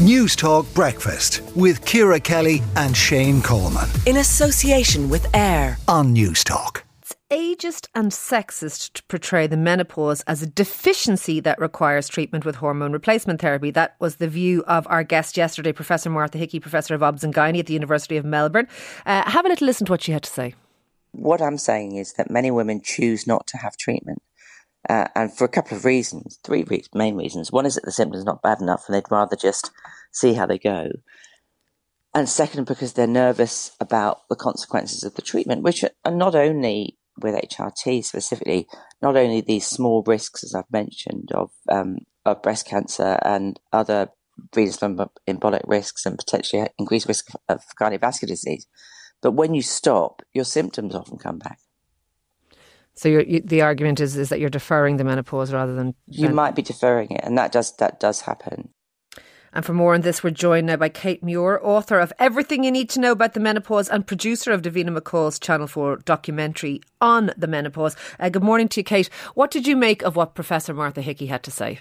Newstalk Breakfast with Ciara Kelly and Shane Coleman. In association with AIR on Newstalk. It's ageist and sexist to portray the menopause as a deficiency that requires treatment with hormone replacement therapy. That was the view of our guest yesterday, Professor Martha Hickey, Professor of Obs and Gynae at the University of Melbourne. Uh, have a little listen to what she had to say. What I'm saying is that many women choose not to have treatment uh, and for a couple of reasons, three re- main reasons. One is that the symptoms are not bad enough and they'd rather just see how they go. And second, because they're nervous about the consequences of the treatment, which are not only with HRT specifically, not only these small risks, as I've mentioned, of, um, of breast cancer and other venous embolic risks and potentially increased risk of cardiovascular disease, but when you stop, your symptoms often come back. So you, the argument is is that you're deferring the menopause rather than you might be deferring it, and that does that does happen. And for more on this, we're joined now by Kate Muir, author of Everything You Need to Know About the Menopause and producer of Davina McCall's Channel 4 documentary on the menopause. Uh, good morning to you, Kate. What did you make of what Professor Martha Hickey had to say?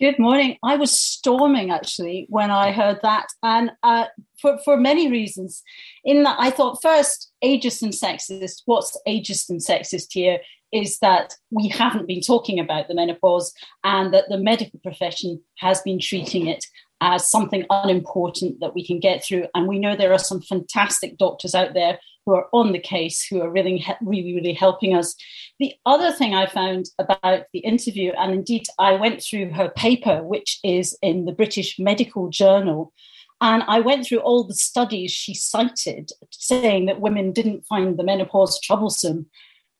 Good morning. I was storming actually when I heard that, and uh, for for many reasons. In that, I thought first, ageist and sexist. What's ageist and sexist here is that we haven't been talking about the menopause, and that the medical profession has been treating it as something unimportant that we can get through. And we know there are some fantastic doctors out there who are on the case, who are really, really, really helping us. The other thing I found about the interview, and indeed I went through her paper, which is in the British Medical Journal, and I went through all the studies she cited saying that women didn't find the menopause troublesome.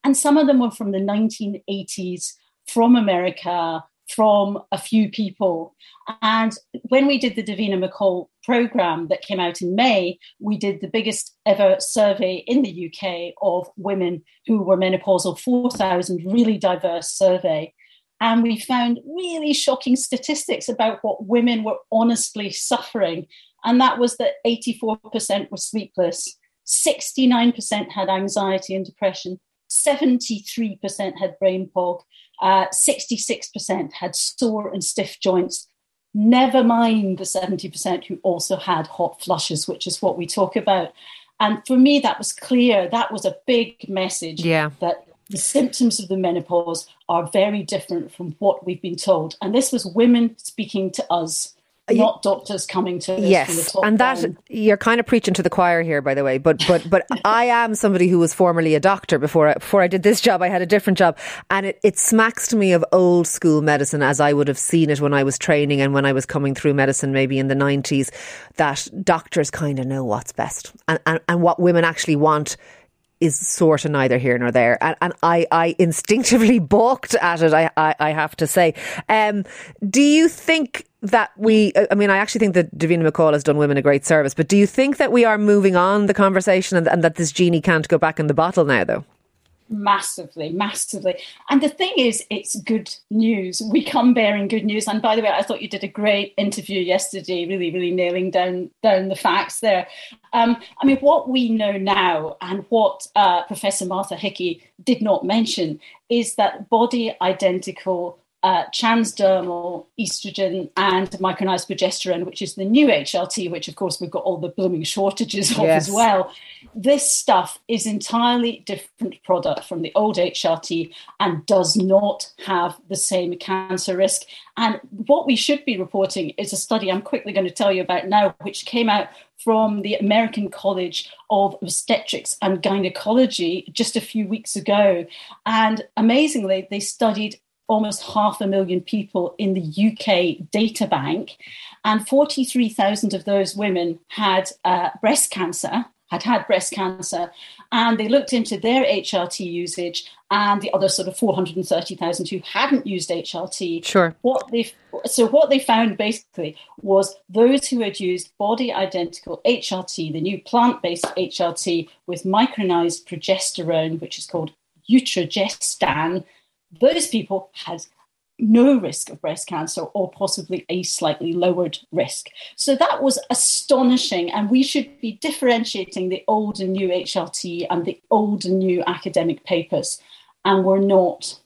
And some of them were from the 1980s, from America, from a few people. And when we did the Davina McCall program that came out in May, we did the biggest ever survey in the UK of women who were menopausal, 4,000, really diverse survey. And we found really shocking statistics about what women were honestly suffering. And that was that 84% were sleepless, 69% had anxiety and depression, 73% had brain fog, uh, 66% had sore and stiff joints. Never mind the 70% who also had hot flushes, which is what we talk about. And for me, that was clear. That was a big message yeah. that the symptoms of the menopause are very different from what we've been told. And this was women speaking to us not doctors coming to yes and that down. you're kind of preaching to the choir here by the way but but but i am somebody who was formerly a doctor before I, before i did this job i had a different job and it, it smacks to me of old school medicine as i would have seen it when i was training and when i was coming through medicine maybe in the 90s that doctors kind of know what's best and, and, and what women actually want is sort of neither here nor there. And, and I, I instinctively balked at it, I, I, I have to say. Um, do you think that we, I mean, I actually think that Davina McCall has done women a great service, but do you think that we are moving on the conversation and, and that this genie can't go back in the bottle now, though? Massively, massively. And the thing is, it's good news. We come bearing good news. And by the way, I thought you did a great interview yesterday, really, really nailing down down the facts there. Um, I mean, what we know now, and what uh, Professor Martha Hickey did not mention, is that body identical uh, transdermal estrogen and micronized progesterone, which is the new HRT, which of course we've got all the blooming shortages of yes. as well. This stuff is entirely different product from the old HRT and does not have the same cancer risk. And what we should be reporting is a study I'm quickly going to tell you about now, which came out from the American College of Obstetrics and Gynecology just a few weeks ago. And amazingly, they studied almost half a million people in the UK data bank, and 43,000 of those women had uh, breast cancer, had had breast cancer, and they looked into their HRT usage and the other sort of 430,000 who hadn't used HRT. Sure. What they so what they found basically was those who had used body identical HRT, the new plant-based HRT with micronized progesterone, which is called Utrogestan, those people had no risk of breast cancer or possibly a slightly lowered risk. So that was astonishing. And we should be differentiating the old and new HRT and the old and new academic papers. And we're not.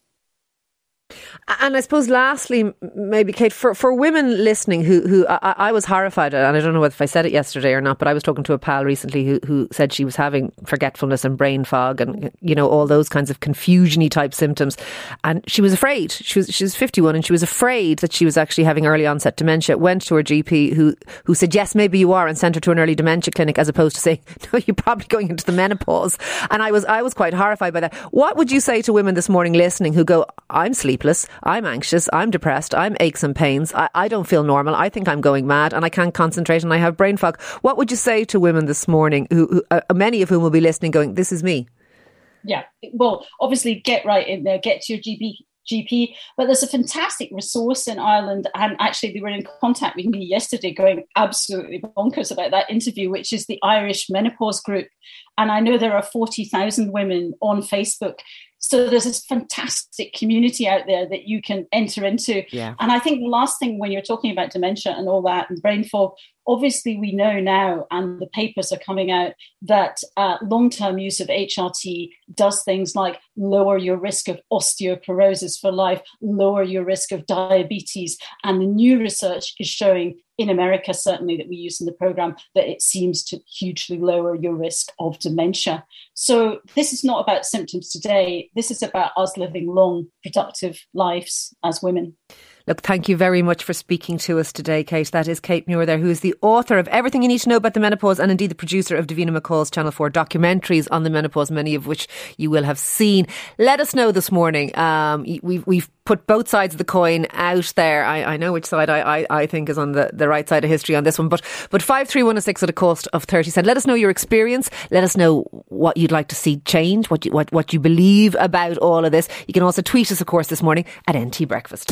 And I suppose, lastly, maybe Kate, for, for women listening who who I, I, was horrified at, and I don't know if I said it yesterday or not, but I was talking to a pal recently who who said she was having forgetfulness and brain fog and you know all those kinds of confusiony type symptoms, and she was afraid. She was she was fifty one, and she was afraid that she was actually having early onset dementia. Went to her GP, who who said yes, maybe you are, and sent her to an early dementia clinic, as opposed to saying no, you're probably going into the menopause. And I was I was quite horrified by that. What would you say to women this morning listening who go, I'm sleepless. I'm anxious, I'm depressed, I'm aches and pains, I, I don't feel normal, I think I'm going mad, and I can't concentrate and I have brain fog. What would you say to women this morning, who, who uh, many of whom will be listening, going, This is me? Yeah, well, obviously, get right in there, get to your GP GP. But there's a fantastic resource in Ireland, and actually they were in contact with me yesterday, going absolutely bonkers about that interview, which is the Irish Menopause Group. And I know there are forty thousand women on Facebook so there's this fantastic community out there that you can enter into. Yeah. And I think the last thing when you're talking about dementia and all that and brain fog, obviously we know now, and the papers are coming out, that uh, long term use of HRT does things like lower your risk of osteoporosis for life, lower your risk of diabetes. And the new research is showing in America, certainly that we use in the program, that it seems to hugely lower your risk of dementia. So, this is not about symptoms today. This is about us living long, productive lives as women. Look, thank you very much for speaking to us today, Kate. That is Kate Muir there, who is the author of Everything You Need to Know About the Menopause and indeed the producer of Davina McCall's Channel 4 documentaries on the menopause, many of which you will have seen. Let us know this morning. Um, we've, we've put both sides of the coin out there. I, I know which side I, I, I, think is on the, the right side of history on this one, but but five three one six at a cost of thirty cent. Let us know your experience. Let us know what you'd like to see change, what you, what what you believe about all of this. You can also tweet us, of course, this morning at NT Breakfast.